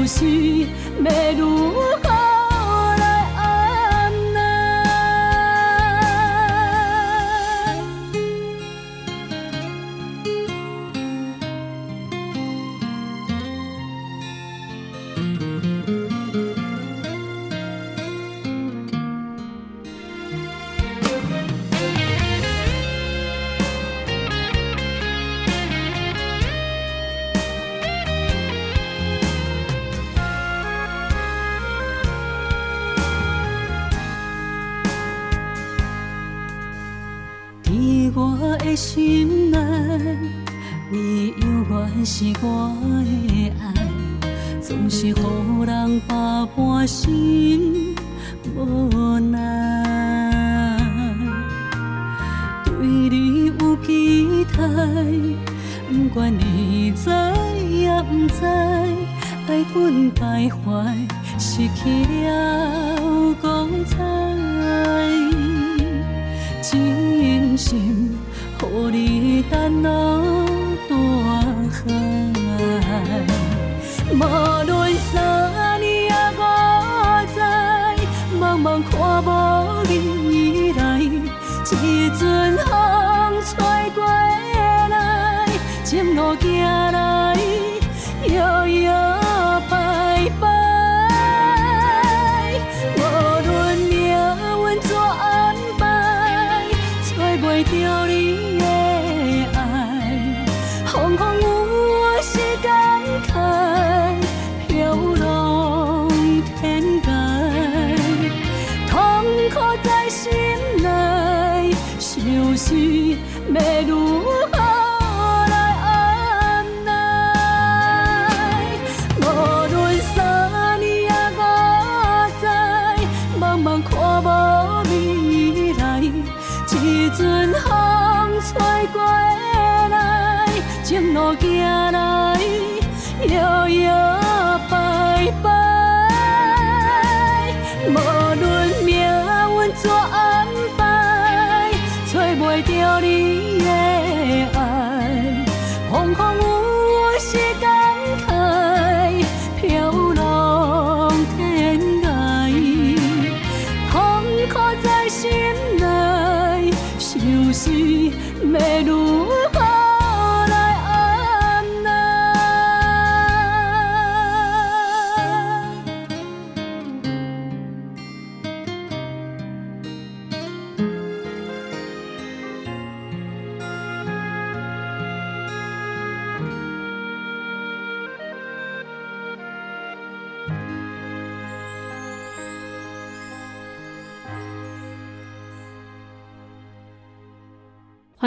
有时没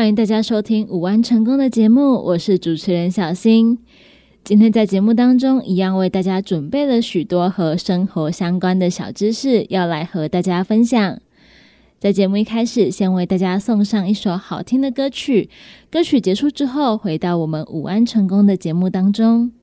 欢迎大家收听《五安成功》的节目，我是主持人小新。今天在节目当中，一样为大家准备了许多和生活相关的小知识，要来和大家分享。在节目一开始，先为大家送上一首好听的歌曲。歌曲结束之后，回到我们《午安成功》的节目当中。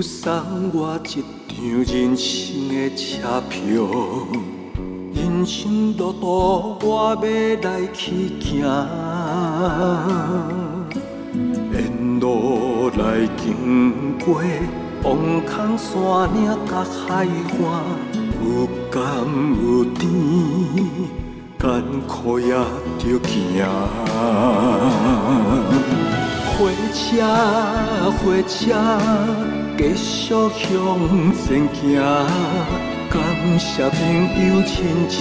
送我一张人生的车票，人生路途我要来去行，沿路来经过黄空山岭甲海岸，有甘有甜，艰苦也着行。火车，火车，继续向前行。感谢朋友亲情，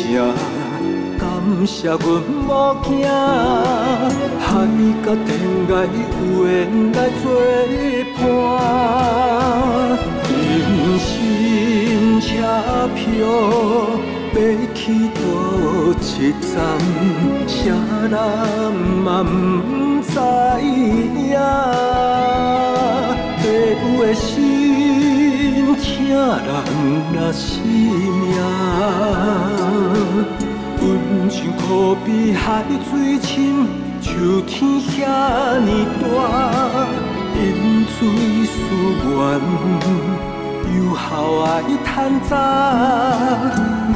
感谢阮母囝，海角天涯有缘来作伴。人生车票。要去倒一站，谁人嘛不知影？父母的心，若是命。温情可比海水深，像天遐尼大，饮水思源。有孝爱趁早，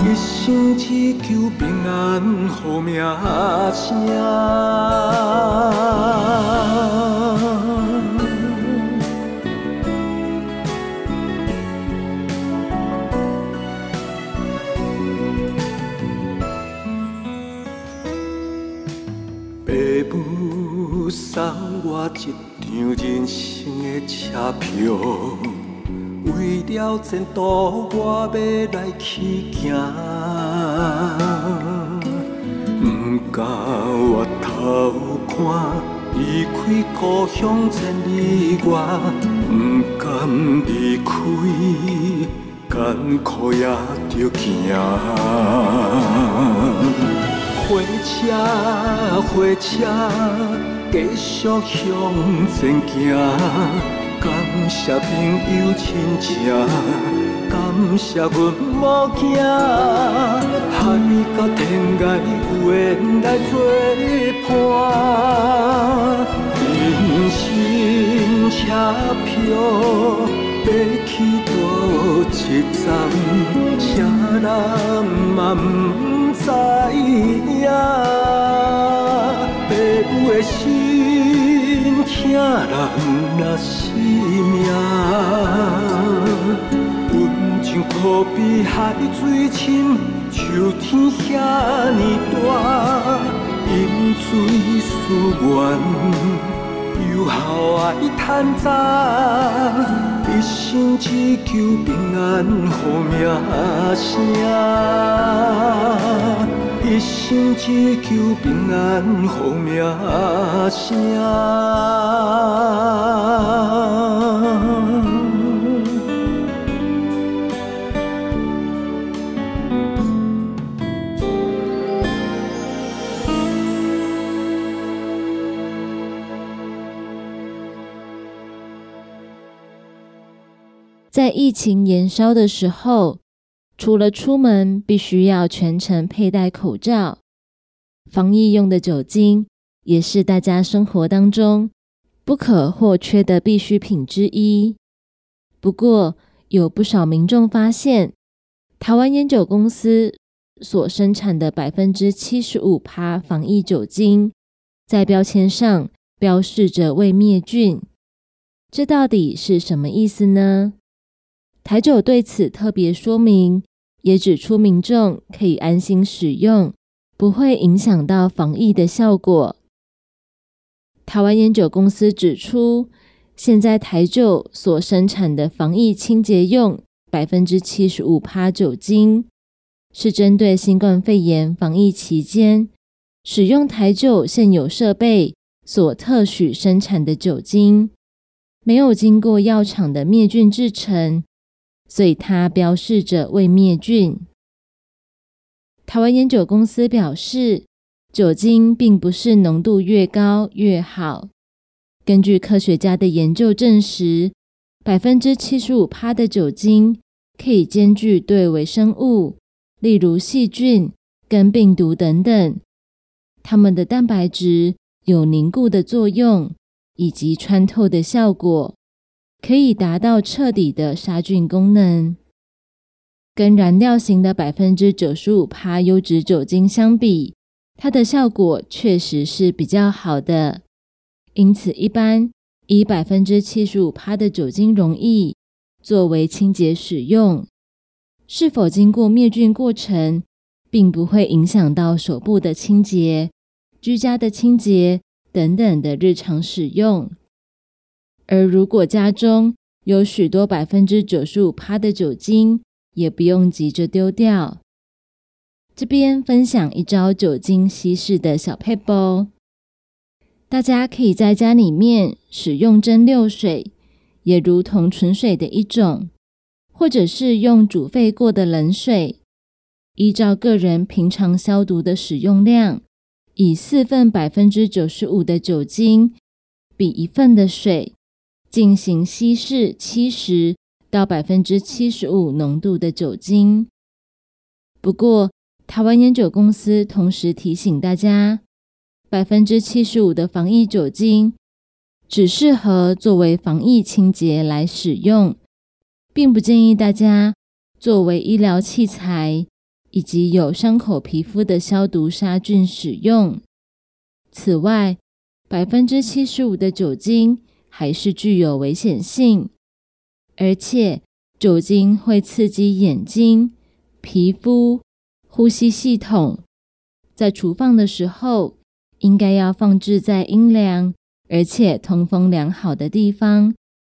一生只求平安，好名声。送我一张人生的车票。为了前途，我要来去行。不敢回头看，离开故乡千里外。不甘离开，艰苦也着行。火车，火车，继续向前行。感谢朋友亲情，感谢阮某囝，海角天涯有缘来作伴。人生车票要去倒一站，谁人嘛不知影？父母的心，疼人若是。命，温情可比海水深，像天遐尼大，饮水思源，有孝爱趁早，一生只求平安，好名声。一生只求平安，好名声。在疫情延烧的时候。除了出门必须要全程佩戴口罩，防疫用的酒精也是大家生活当中不可或缺的必需品之一。不过，有不少民众发现，台湾烟酒公司所生产的百分之七十五趴防疫酒精，在标签上标示着未灭菌，这到底是什么意思呢？台酒对此特别说明。也指出民众可以安心使用，不会影响到防疫的效果。台湾烟酒公司指出，现在台酒所生产的防疫清洁用百分之七十五趴酒精，是针对新冠肺炎防疫期间使用台酒现有设备所特许生产的酒精，没有经过药厂的灭菌制成。所以它标示着未灭菌。台湾烟酒公司表示，酒精并不是浓度越高越好。根据科学家的研究证实，百分之七十五趴的酒精可以兼具对微生物，例如细菌跟病毒等等，它们的蛋白质有凝固的作用以及穿透的效果。可以达到彻底的杀菌功能。跟燃料型的百分之九十五帕优质酒精相比，它的效果确实是比较好的。因此，一般以百分之七十五帕的酒精溶液作为清洁使用，是否经过灭菌过程，并不会影响到手部的清洁、居家的清洁等等的日常使用。而如果家中有许多百分之九十五趴的酒精，也不用急着丢掉。这边分享一招酒精稀释的小配哦，大家可以在家里面使用蒸馏水，也如同纯水的一种，或者是用煮沸过的冷水，依照个人平常消毒的使用量，以四份百分之九十五的酒精比一份的水进行稀释七十。到百分之七十五浓度的酒精。不过，台湾烟酒公司同时提醒大家，百分之七十五的防疫酒精只适合作为防疫清洁来使用，并不建议大家作为医疗器材以及有伤口皮肤的消毒杀菌使用。此外，百分之七十五的酒精还是具有危险性。而且酒精会刺激眼睛、皮肤、呼吸系统，在储放的时候，应该要放置在阴凉而且通风良好的地方，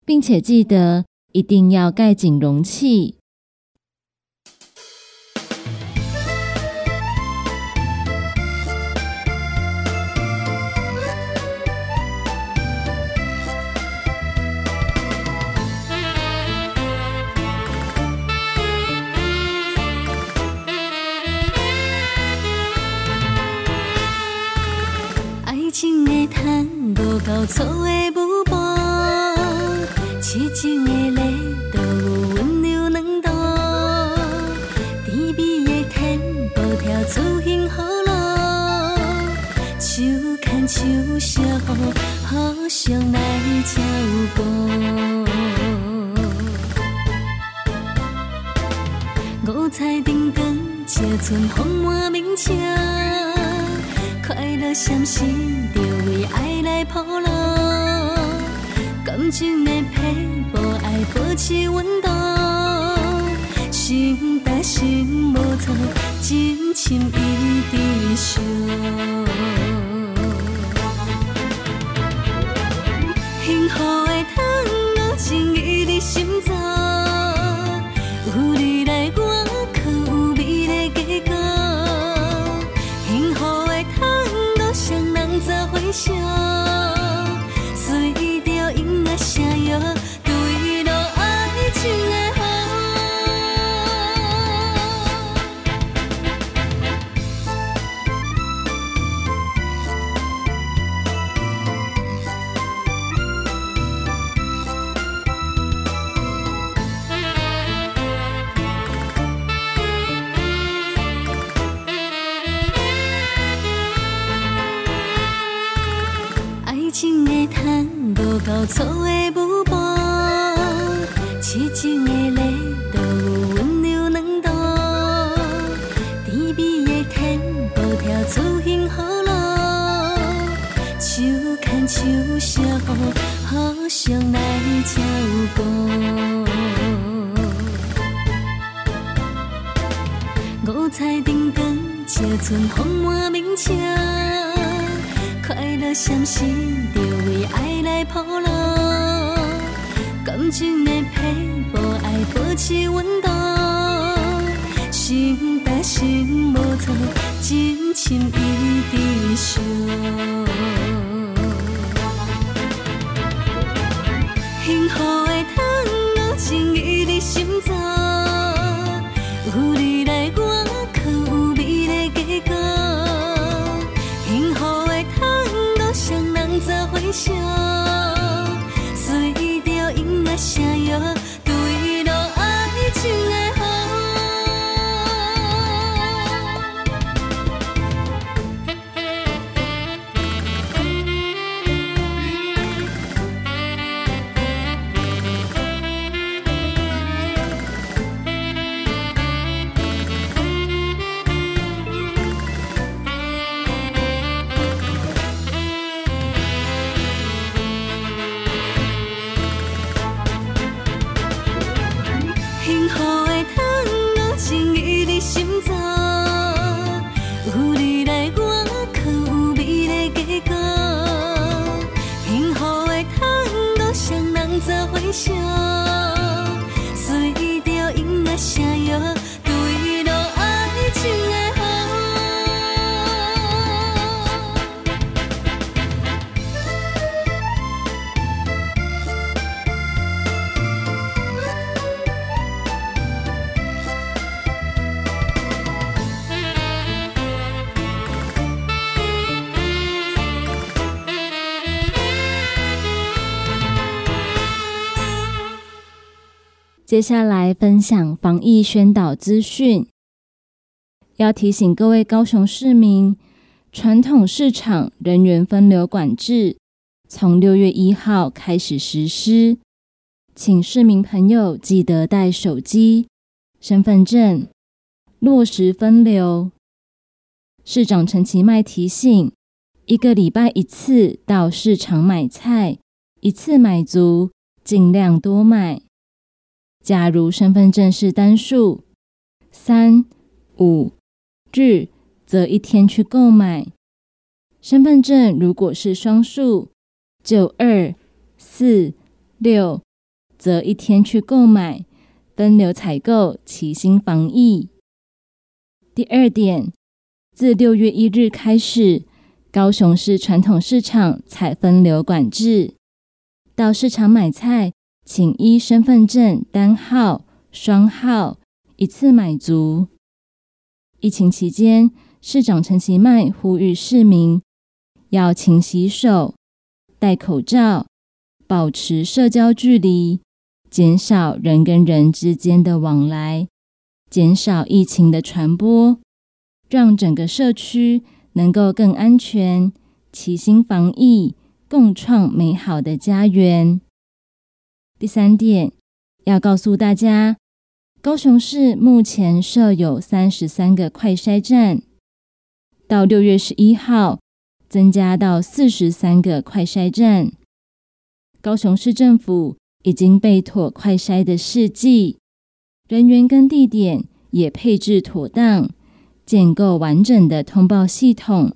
并且记得一定要盖紧容器。到错的舞步，痴情的泪都有温柔软度，甜蜜的天步跳出幸福路，手牵手相扶，互相来照顾。五彩灯光，车村丰满明车，快乐闪烁着为爱来铺路，感情的皮肤爱保持温度，心搭心无错，真情一直烧。幸福的糖果，情意在心中，接下来分享防疫宣导资讯，要提醒各位高雄市民，传统市场人员分流管制从六月一号开始实施，请市民朋友记得带手机、身份证，落实分流。市长陈其迈提醒，一个礼拜一次到市场买菜，一次买足，尽量多买。假如身份证是单数，三五日则一天去购买；身份证如果是双数，就二四六则一天去购买。分流采购，齐心防疫。第二点，自六月一日开始，高雄市传统市场采分流管制，到市场买菜。请依身份证单号、双号一次买足。疫情期间，市长陈其迈呼吁市民要勤洗手、戴口罩、保持社交距离，减少人跟人之间的往来，减少疫情的传播，让整个社区能够更安全，齐心防疫，共创美好的家园。第三点，要告诉大家，高雄市目前设有三十三个快筛站，到六月十一号增加到四十三个快筛站。高雄市政府已经备妥快筛的试剂，人员跟地点也配置妥当，建构完整的通报系统，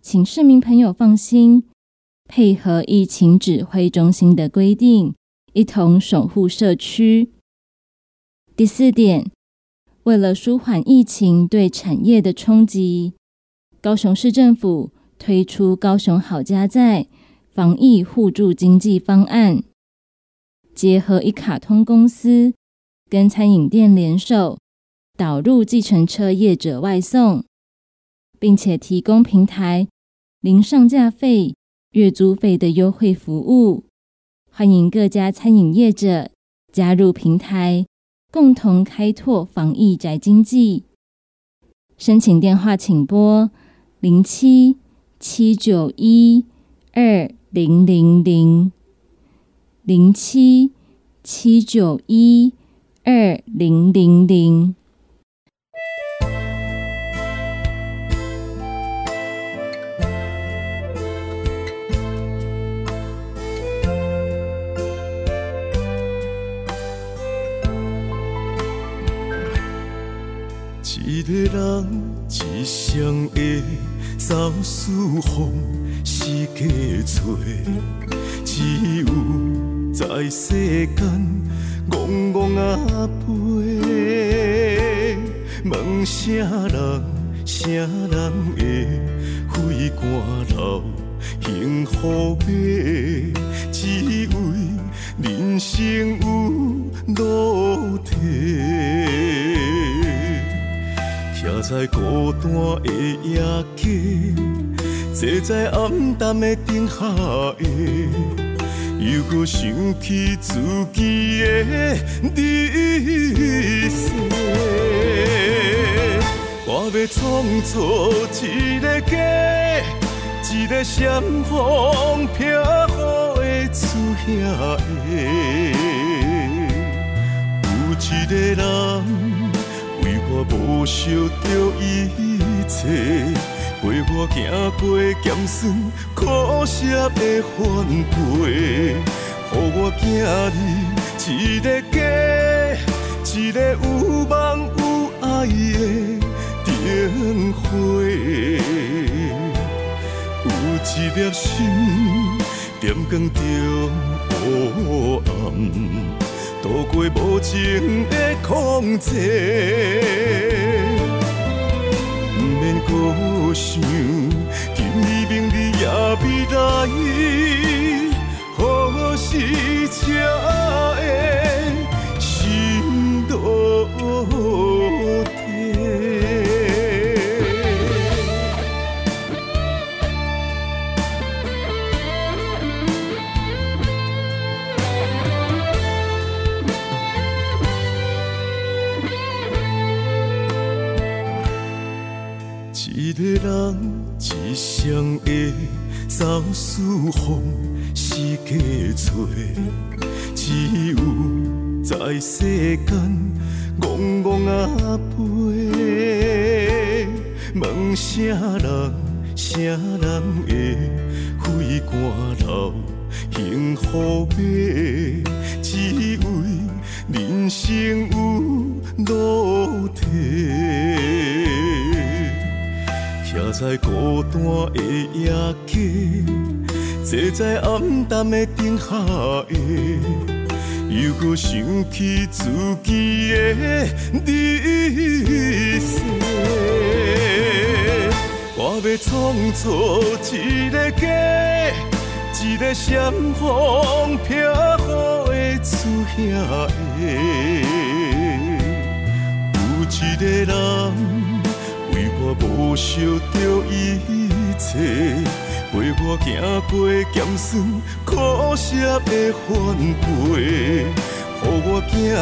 请市民朋友放心，配合疫情指挥中心的规定。一同守护社区。第四点，为了舒缓疫情对产业的冲击，高雄市政府推出高雄好家在防疫互助经济方案，结合一卡通公司跟餐饮店联手，导入计程车业者外送，并且提供平台零上架费、月租费的优惠服务。欢迎各家餐饮业者加入平台，共同开拓防疫宅经济。申请电话请拨零七七九一二零零零零七七九一二零零零。一个人一生的走四方是假找，只有在世间戆戆啊飞。问啥人，啥人会费肝流幸福的？只为人生有路途。徛在孤单的夜街，坐在暗淡的灯下的，又搁想起自己的日色。我要创造一个家，一个闪风飘雨的厝遐有一个人。我无想着一切，陪我行过咸酸苦涩的反背，予我今日一个家，一个有梦有爱的灯火，有一粒心点光中黑暗。度过无情的控制，不免搁想，今日明日也未来，何时才会心落？人一双的走四方是假做，只有在世间戆戆啊飞，问啥人啥人会费肝头幸福买，只为人生有路途。徛在孤单的夜街，坐在暗淡的灯下的，又搁想起自己的日色。我要创造一个家，一个闪风飘雨的厝遐的，有一个人。为我无惜着一切，陪我行过咸酸苦涩的翻倍，予我今日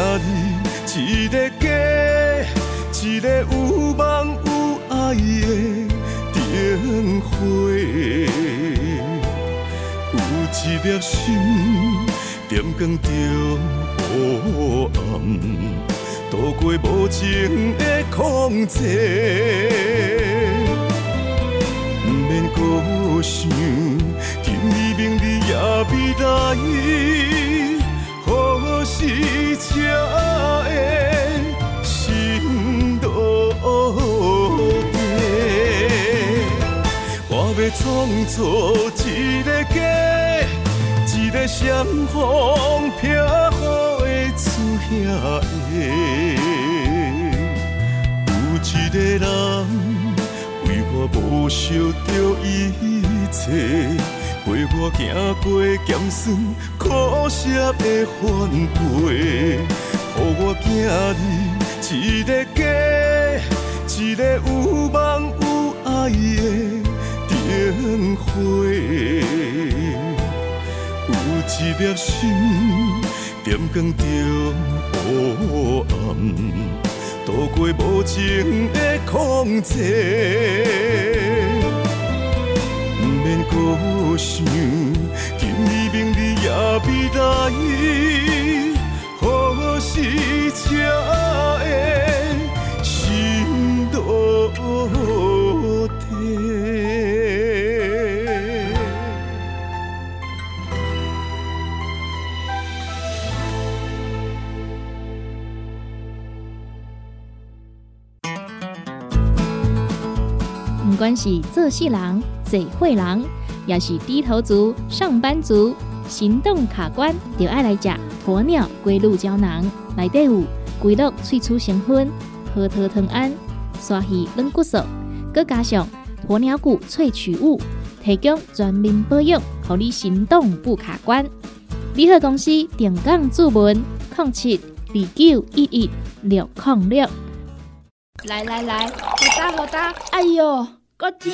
一个家，一个有梦有爱的灯火，有一粒心点光中黑暗。度过无情的空寂，不免搁想，今日明日也未来，何时才会心落地？我要创造一个家，一个闪风飘雨的厝遐。有一个人为我无惜着一切，陪我行过咸酸苦涩的翻倍，予我今日一个家，一个有梦有爱的灯火，有一颗心。点光中黑暗，度过无情的空寂，不免搁想，今日明日也未来，何时才会心落是做事人、做会人，也是低头族、上班族，行动卡关，就爱来吃鸵鸟龟鹿胶囊。内底有龟鹿萃取成分，核桃藤胺、刷鱼软骨素，佮加上鸵鸟骨萃取物，提供全面保养，让你行动不卡关。联合公司定岗注文：零七二九一一六零六。来来来，好打好打，哎呦！够痛！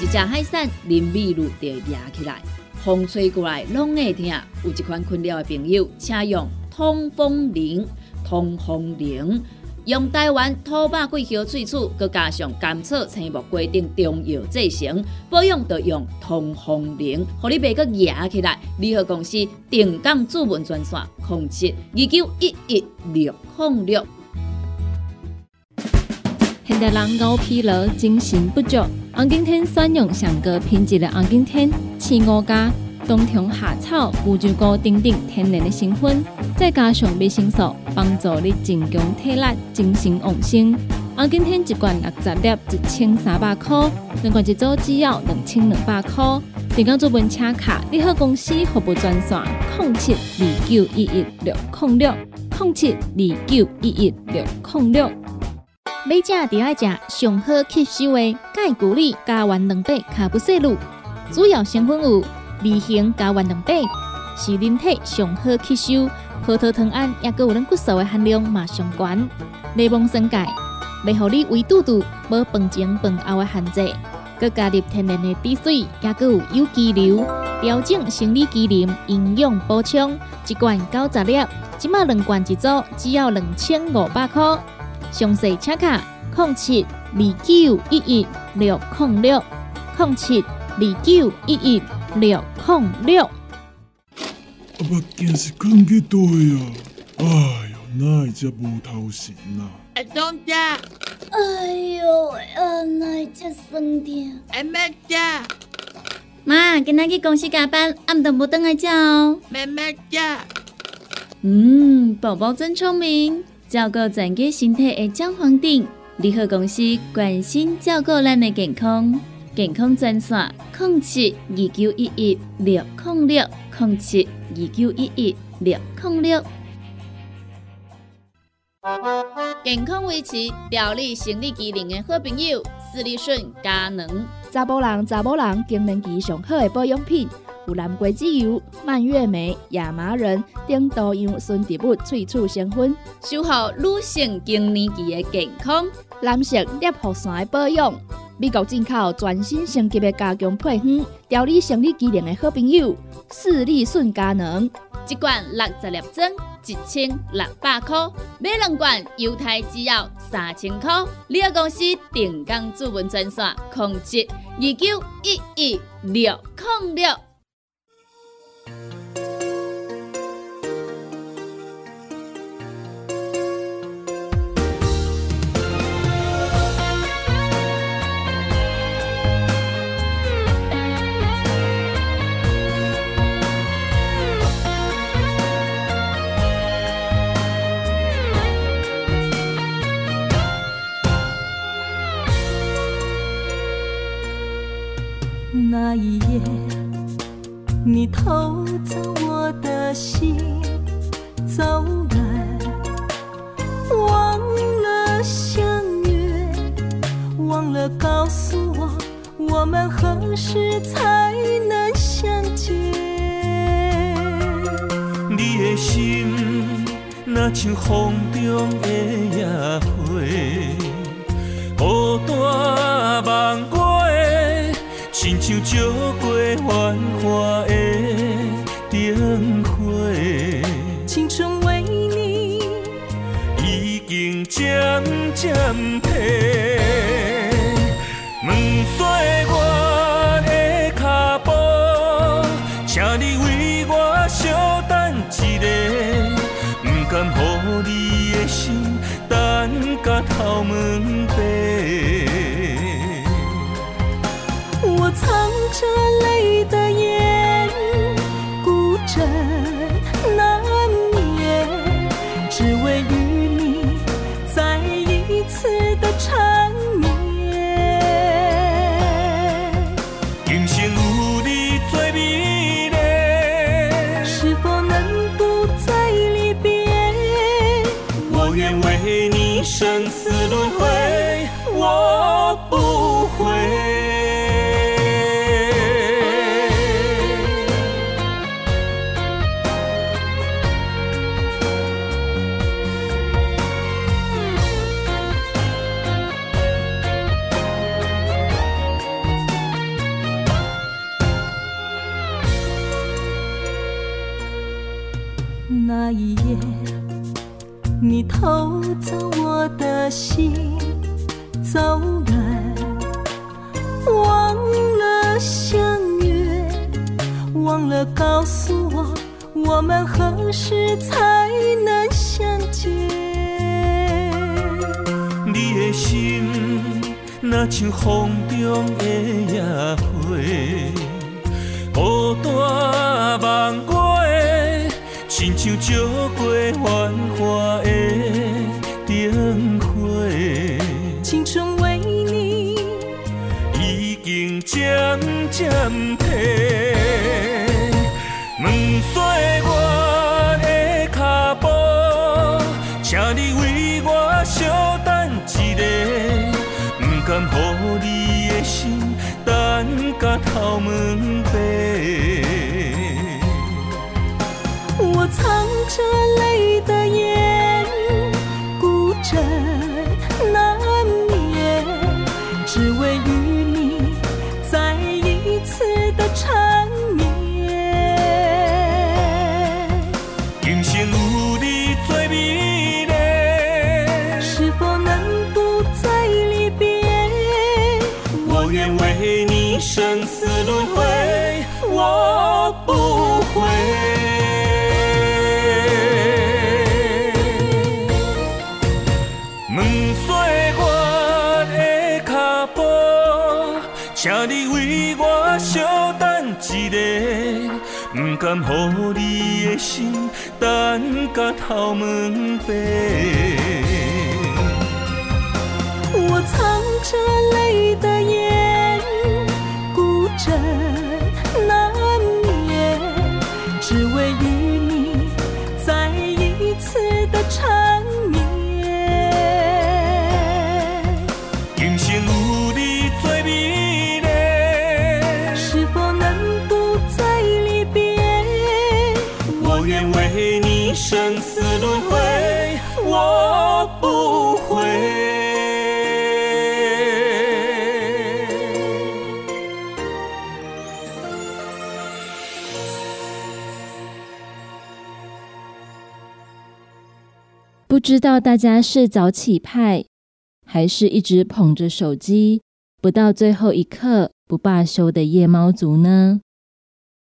一只海扇淋雨露就压起来，风吹过来拢会听。有一款困扰的朋友，请用通风铃。通风铃用台湾土白桂花萃取，佮加上甘草、青木、规定中药制成，保养要用通风铃，互你袂佮压起来。联合公司定岗主文专线：控制二九一一六零六。现代人熬疲劳，精神不足。红景天选用上个品质的红景天，青五加冬虫夏草、乌鸡菇等等天然的成分，再加上维生素，帮助你增强体力、精神旺盛。红景天一罐六十粒，一千三百块；两罐一组只要两千两百块。订购做本车卡，你好公司服务专线：零七二九一一六零六零七二九一一六零六。每食就爱食上好吸收的钙骨力加完两百卡布西露，主要成分有二型加完两百，是人体上好吸收。葡萄糖胺也佮有咱骨素的含量嘛上悬。内蒙生钙，袂互你胃肚肚无饭前饭后的限制。佮加入天然的滴水，也佮有有机硫，调整生理机能，营养补充。一罐九十粒，即马两罐一组，只要两千五百块。详细请卡：零七二二九一一六零六零七二九一一六零六。啊目镜是放去倒呀？哎呦，哪会遮无头神啊？阿东姐，哎呦，啊，哪遮酸痛？阿妹姐，妈，今仔去公司加班，暗顿无等来叫哦。妹妹姐，嗯，宝宝真聪明，照顾全家身体的姜黄锭，联合公司关心照顾咱的健康，健康专线：零七二九一一六零六零七二九一一六零六。健康维持、调理生理机能的好朋友——斯利顺佳能。查甫人、查某人更年期上好的保养品，有蓝桂枝油、蔓越莓、亚麻仁等多样纯植物萃取成分，守护女性更年期的健康。男性尿护伞的保养，美国进口全新升级的加强配方，调理生理机能的好朋友——视力顺佳能。一罐六十粒装，一千六百块；买两罐，犹太制药三千块。你个公司定岗主文专线：控制二九一一六零六。那一夜，你偷走我的心，走远，忘了相约，忘了告诉我，我们何时才能相见？你的心，那像风中的野花，孤单望，亲像照过繁华的灯火，青春为你，已经渐渐含着泪的眼，时才能相见？你的心，若像风中的野花，孤单望月，亲像照过繁华等甲头毛白。我藏着泪的眼，甘乎你的心等甲头毛白。知道大家是早起派，还是一直捧着手机，不到最后一刻不罢休的夜猫族呢？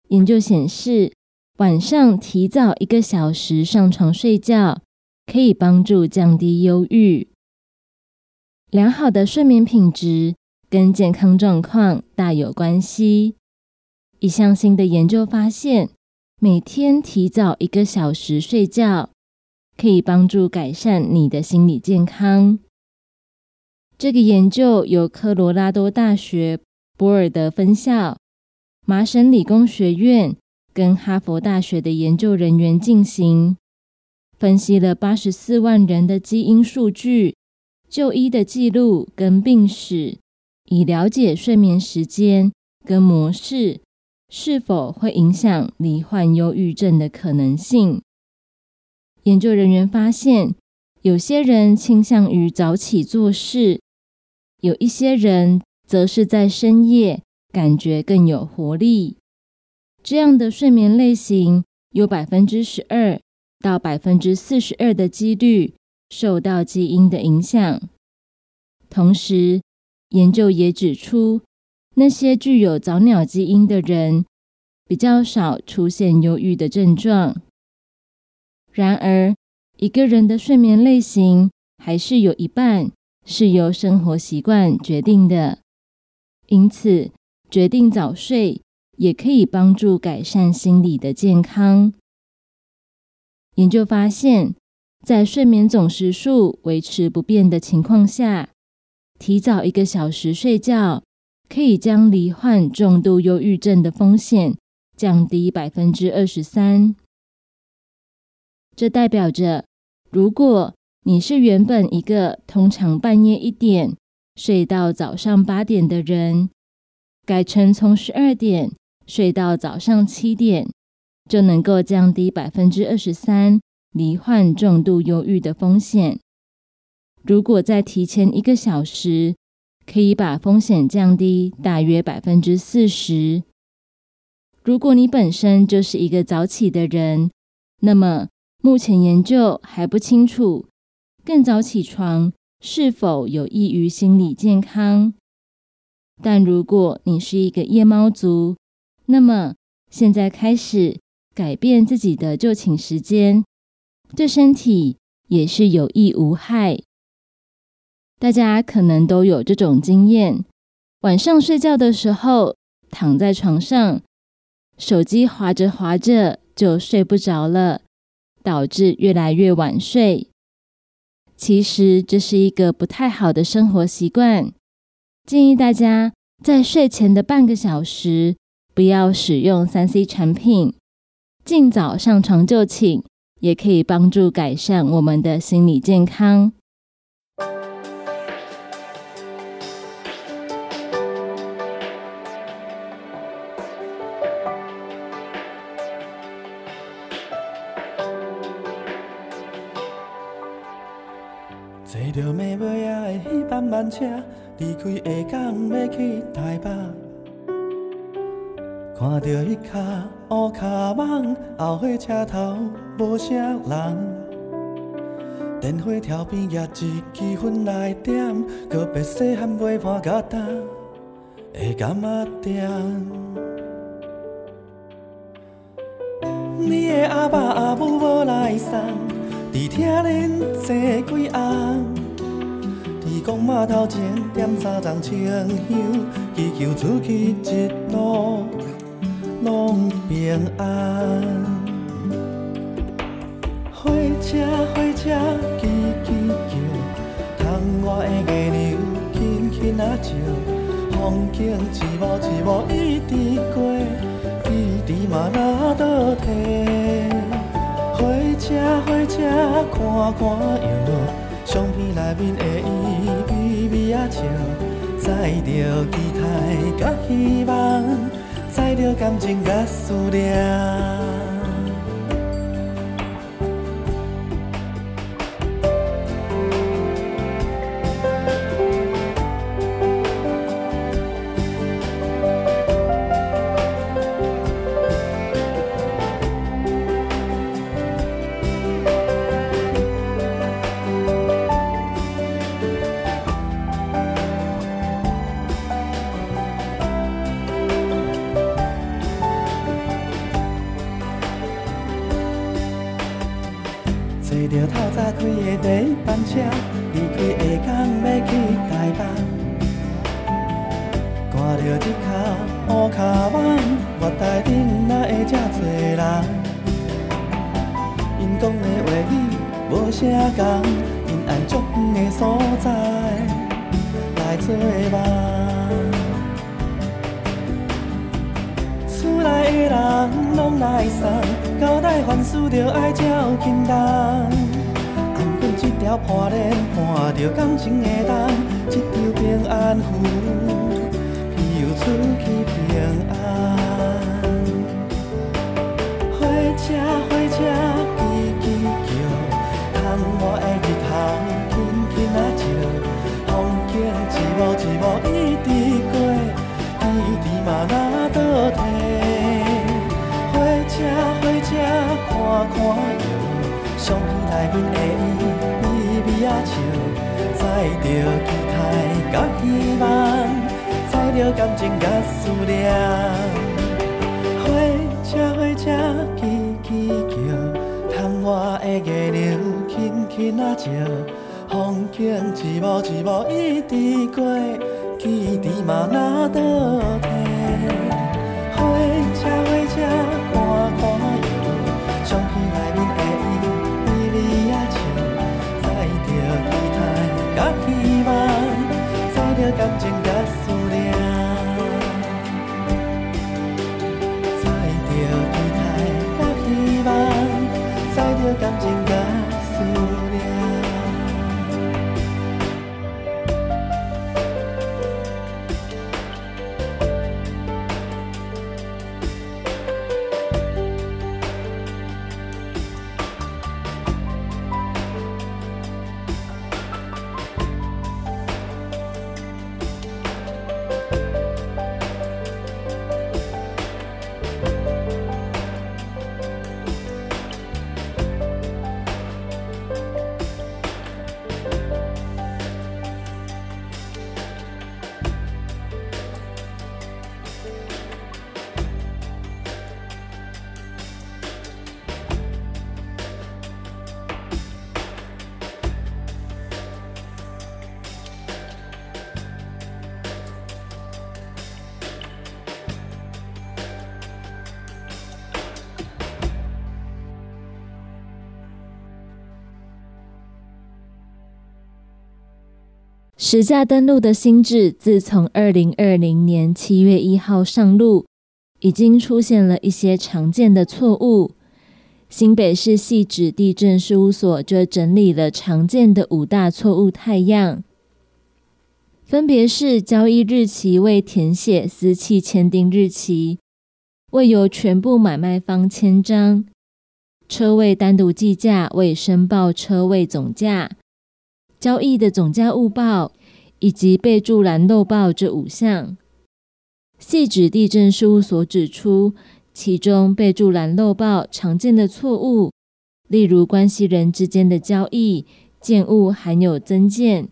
研究显示，晚上提早一个小时上床睡觉，可以帮助降低忧郁。良好的睡眠品质跟健康状况大有关系。一项新的研究发现，每天提早一个小时睡觉。可以帮助改善你的心理健康。这个研究由科罗拉多大学博尔德分校、麻省理工学院跟哈佛大学的研究人员进行，分析了八十四万人的基因数据、就医的记录跟病史，以了解睡眠时间跟模式是否会影响罹患忧郁症的可能性。研究人员发现，有些人倾向于早起做事，有一些人则是在深夜感觉更有活力。这样的睡眠类型有百分之十二到百分之四十二的几率受到基因的影响。同时，研究也指出，那些具有早鸟基因的人比较少出现忧郁的症状。然而，一个人的睡眠类型还是有一半是由生活习惯决定的。因此，决定早睡也可以帮助改善心理的健康。研究发现，在睡眠总时数维持不变的情况下，提早一个小时睡觉，可以将罹患重度忧郁症的风险降低百分之二十三。这代表着，如果你是原本一个通常半夜一点睡到早上八点的人，改成从十二点睡到早上七点，就能够降低百分之二十三罹患重度忧郁的风险。如果再提前一个小时，可以把风险降低大约百分之四十。如果你本身就是一个早起的人，那么目前研究还不清楚，更早起床是否有益于心理健康。但如果你是一个夜猫族，那么现在开始改变自己的就寝时间，对身体也是有益无害。大家可能都有这种经验：晚上睡觉的时候，躺在床上，手机滑着滑着就睡不着了。导致越来越晚睡，其实这是一个不太好的生活习惯。建议大家在睡前的半个小时不要使用三 C 产品，尽早上床就寝，也可以帮助改善我们的心理健康。车，离开下港要去台北。看到迄卡乌卡网，后火车头无啥人。电火条边举一支粉来点，告别细汉陪伴甲担。会感觉定。你的阿爸阿母无来送，只听恁坐几红。天公码头前点三丛清香，祈求出去一路拢平安。火车火车叽叽叫，窗外的月亮轻轻啊照，风景一幕一幕一直过，记忆嘛哪倒退。火车火车看看摇。相片内面的伊，微微啊笑，载着期待甲希望，载着感情甲思念。着一跤乌跤网，舞台顶哪会这多人？因讲的话语无啥仝，因按足远的所在来做梦。厝内的人拢来送，交代凡事着爱照轻重。按住这条破链，伴着感情的重，一张平安符。火车，火车吱吱叫，窗外的雨轻轻啊笑，风景一幕一幕一直过，天天嘛在倒退。火车，火车，伊啊，载着期待甲希望。着感情甲思念。火车火车叽叽叫，窗外的月亮轻轻啊笑，风景一幕一幕一直过，记忆嘛若倒退。火车火车。实价登录的新制，自从二零二零年七月一号上路，已经出现了一些常见的错误。新北市系指地震事务所就整理了常见的五大错误太样，分别是交易日期未填写私契签订日期，未由全部买卖方签章，车位单独计价未申报车位总价，交易的总价误报。以及备注栏漏报这五项，细指地震事务所指出，其中备注栏漏报常见的错误，例如关系人之间的交易建物含有增建，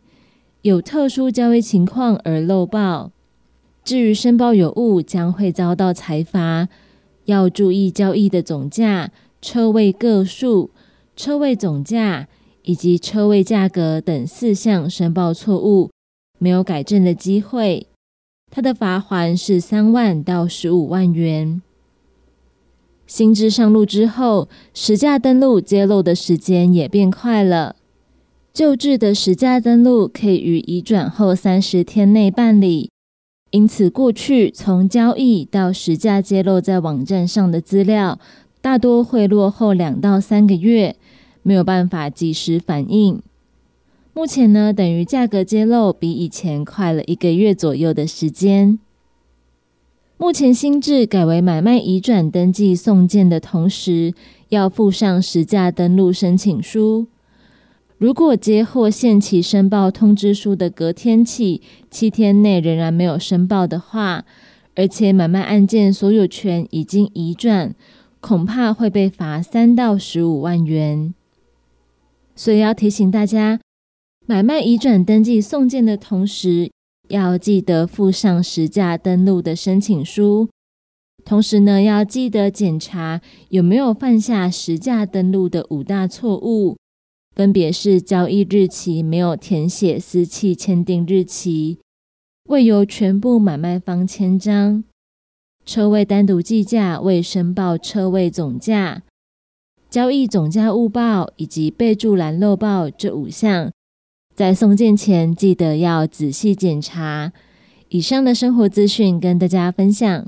有特殊交易情况而漏报。至于申报有误，将会遭到裁罚。要注意交易的总价、车位个数、车位总价以及车位价格等四项申报错误，没有改正的机会。他的罚款是三万到十五万元。新制上路之后，实价登录揭露的时间也变快了。旧制的实价登录可以于移转后三十天内办理。因此，过去从交易到实价揭露在网站上的资料，大多会落后两到三个月，没有办法及时反应。目前呢，等于价格揭露比以前快了一个月左右的时间。目前新制改为买卖移转登记送件的同时，要附上实价登录申请书。如果接获限期申报通知书的隔天起七天内仍然没有申报的话，而且买卖案件所有权已经移转，恐怕会被罚三到十五万元。所以要提醒大家，买卖移转登记送件的同时，要记得附上实价登录的申请书，同时呢，要记得检查有没有犯下实价登录的五大错误。分别是交易日期没有填写私契签订日期，未由全部买卖方签章，车位单独计价未申报车位总价，交易总价误报以及备注栏漏报这五项，在送件前记得要仔细检查。以上的生活资讯跟大家分享。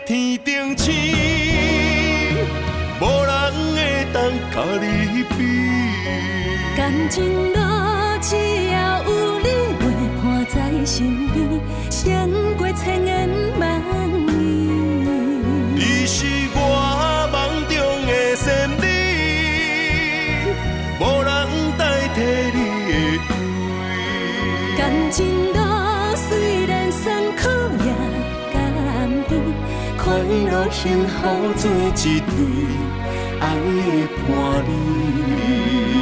天顶星，无人会当甲你比。乐幸福做一对爱的伴侣。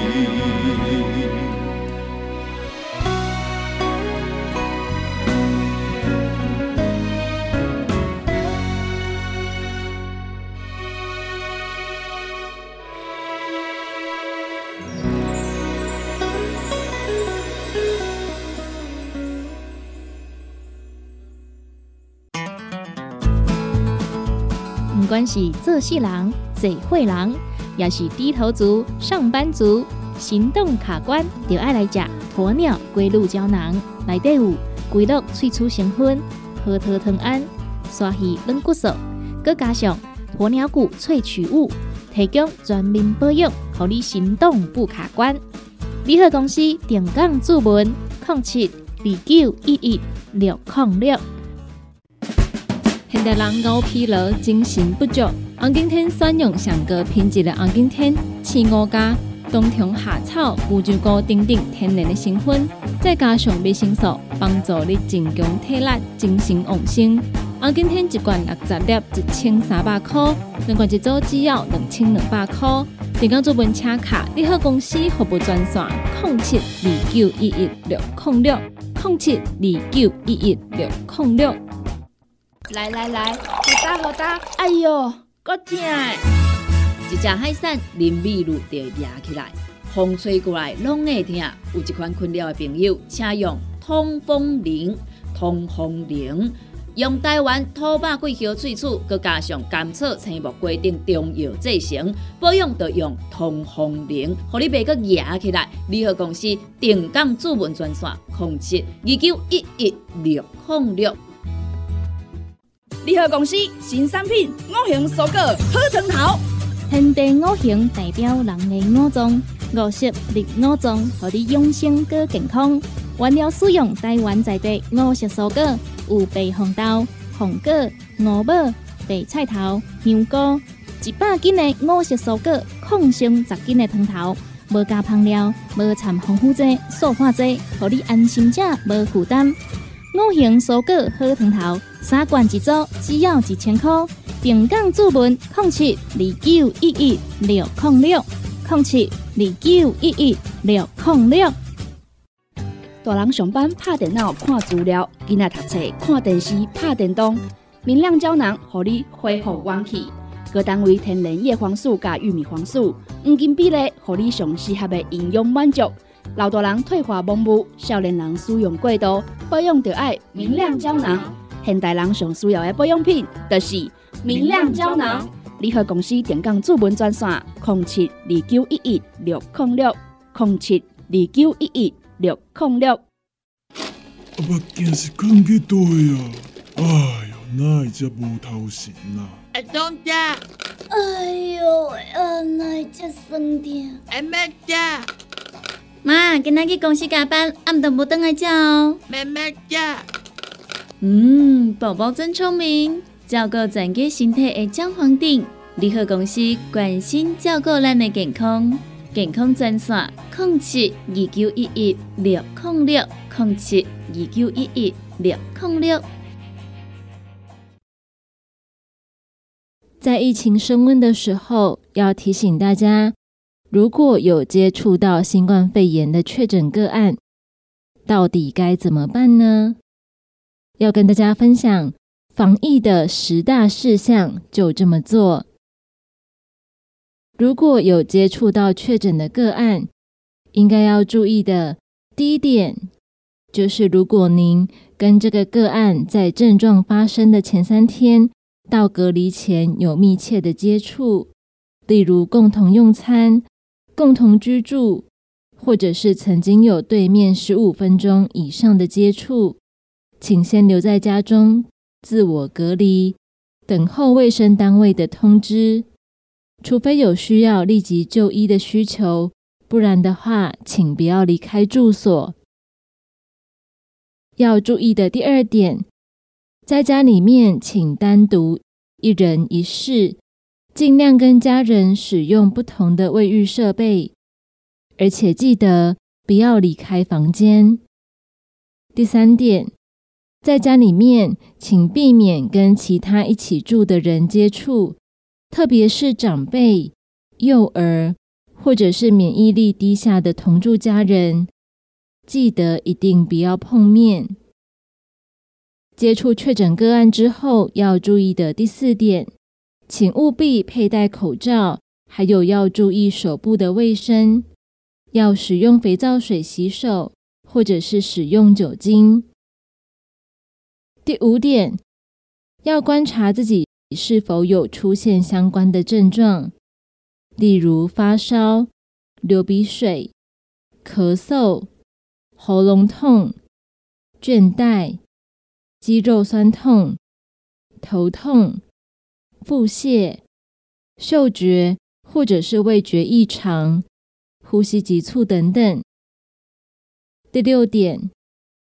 管是做事人、做会人，也是低头族、上班族、行动卡关，就爱来食鸵鸟龟鹿胶囊。内底有龟鹿萃取成分、核桃藤胺、鲨鱼软骨素，佮加上鸵鸟骨萃取物，提供全面保养，让你行动不卡关。联合公司定岗注文：零七二九一一六零六。现代人熬疲劳、精神不足，红景天选用上个品质的红景天刺五加冬虫夏草、乌鸡菇等等天然的成分，再加上维生素，帮助你增强体力、精神旺盛。红景天一罐六十粒，一千三百块；两罐一组只要两千两百块。电工做本车卡，你好公司服务专线：零七二九一一六零六零七二九一一六零六。来来来，好打好打，哎哟，够痛！一只海扇淋米露就压起来，风吹过来拢会痛。有一款困扰的朋友，请用通风铃。通风铃用台湾土白桂花萃取，佮加上甘草、青木、规定中药制成，保养要用通风铃，互你袂佮压起来。联合公司定岗主文专线：零七二九一一六零六。联合公司新产品五行蔬果好藤头，天地五行代表人的五脏，五色绿五脏，互你养生更健康。原料使用台湾在地五色蔬果，有白红豆、红果、五宝、白菜头、香菇，一百斤的五色蔬果，抗性十斤的汤头，无加香料，无掺防腐剂、塑化剂，互你安心吃，无负担。五行蔬果好汤头，三罐一组，只要一千块。定岗注文：零七二九一一六零六零七二九一一六零六。大人上班拍电脑看资料，囡仔读册看电视拍电动。明亮胶囊，互你恢复元气。各单位天然叶黄素加玉米黄素，黄金比例，互你上适合的营养满足。老大人退化盲目，少年人使用过度，保养就爱明亮胶囊。现代人上需要的保养品，就是明亮胶囊。联合公司电讲主文专线：零七二九一一六零六零七二九一一六零六。啊，目镜是放去倒啊？哎哟，哪会遮无头神啊？阿东姐，哎呦，啊，哪这酸痛？阿妹姐，妈，今仔去公司加班，暗顿无等来叫哦。妹妹姐，嗯，宝宝真聪明，照顾全家身体的姜黄锭。联合公司关心照顾咱的健康，健康专线：零七二九一一六零六零七二九一一六零六。在疫情升温的时候，要提醒大家，如果有接触到新冠肺炎的确诊个案，到底该怎么办呢？要跟大家分享防疫的十大事项，就这么做。如果有接触到确诊的个案，应该要注意的第一点，就是如果您跟这个个案在症状发生的前三天到隔离前有密切的接触，例如共同用餐、共同居住，或者是曾经有对面十五分钟以上的接触，请先留在家中自我隔离，等候卫生单位的通知。除非有需要立即就医的需求，不然的话，请不要离开住所。要注意的第二点，在家里面请单独一人一室，尽量跟家人使用不同的卫浴设备，而且记得不要离开房间。第三点，在家里面请避免跟其他一起住的人接触。特别是长辈、幼儿，或者是免疫力低下的同住家人，记得一定不要碰面。接触确诊个案之后要注意的第四点，请务必佩戴口罩，还有要注意手部的卫生，要使用肥皂水洗手，或者是使用酒精。第五点，要观察自己。是否有出现相关的症状，例如发烧、流鼻水、咳嗽、喉咙痛、倦怠、肌肉酸痛、头痛、腹泻、嗅觉或者是味觉异常、呼吸急促等等。第六点，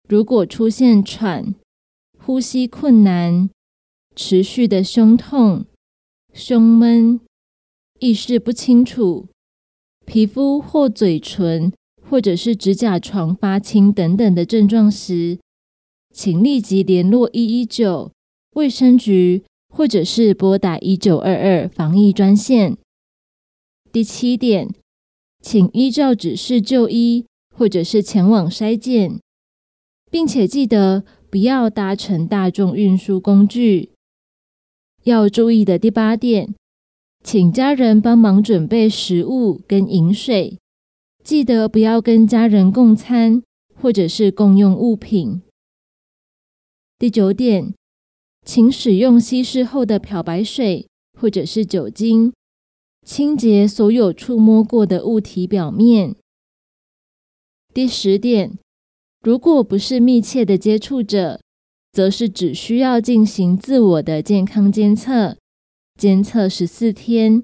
如果出现喘、呼吸困难。持续的胸痛、胸闷、意识不清楚、皮肤或嘴唇或者是指甲床发青等等的症状时，请立即联络一一九卫生局，或者是拨打一九二二防疫专线。第七点，请依照指示就医，或者是前往筛检，并且记得不要搭乘大众运输工具。要注意的第八点，请家人帮忙准备食物跟饮水，记得不要跟家人共餐或者是共用物品。第九点，请使用稀释后的漂白水或者是酒精，清洁所有触摸过的物体表面。第十点，如果不是密切的接触者。则是只需要进行自我的健康监测，监测十四天。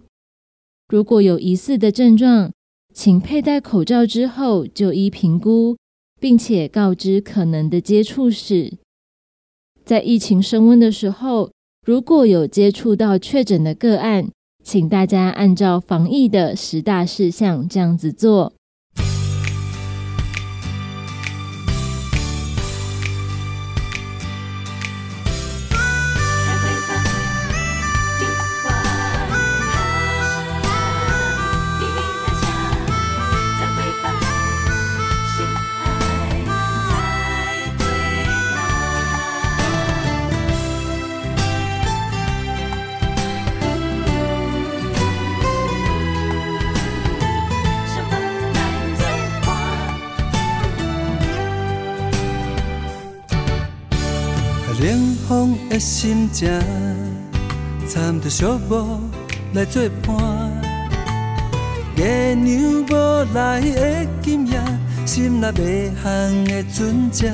如果有疑似的症状，请佩戴口罩之后就医评估，并且告知可能的接触史。在疫情升温的时候，如果有接触到确诊的个案，请大家按照防疫的十大事项这样子做。的心情，掺着寂寞来作伴。月娘无来的今夜，心内未寒的船只。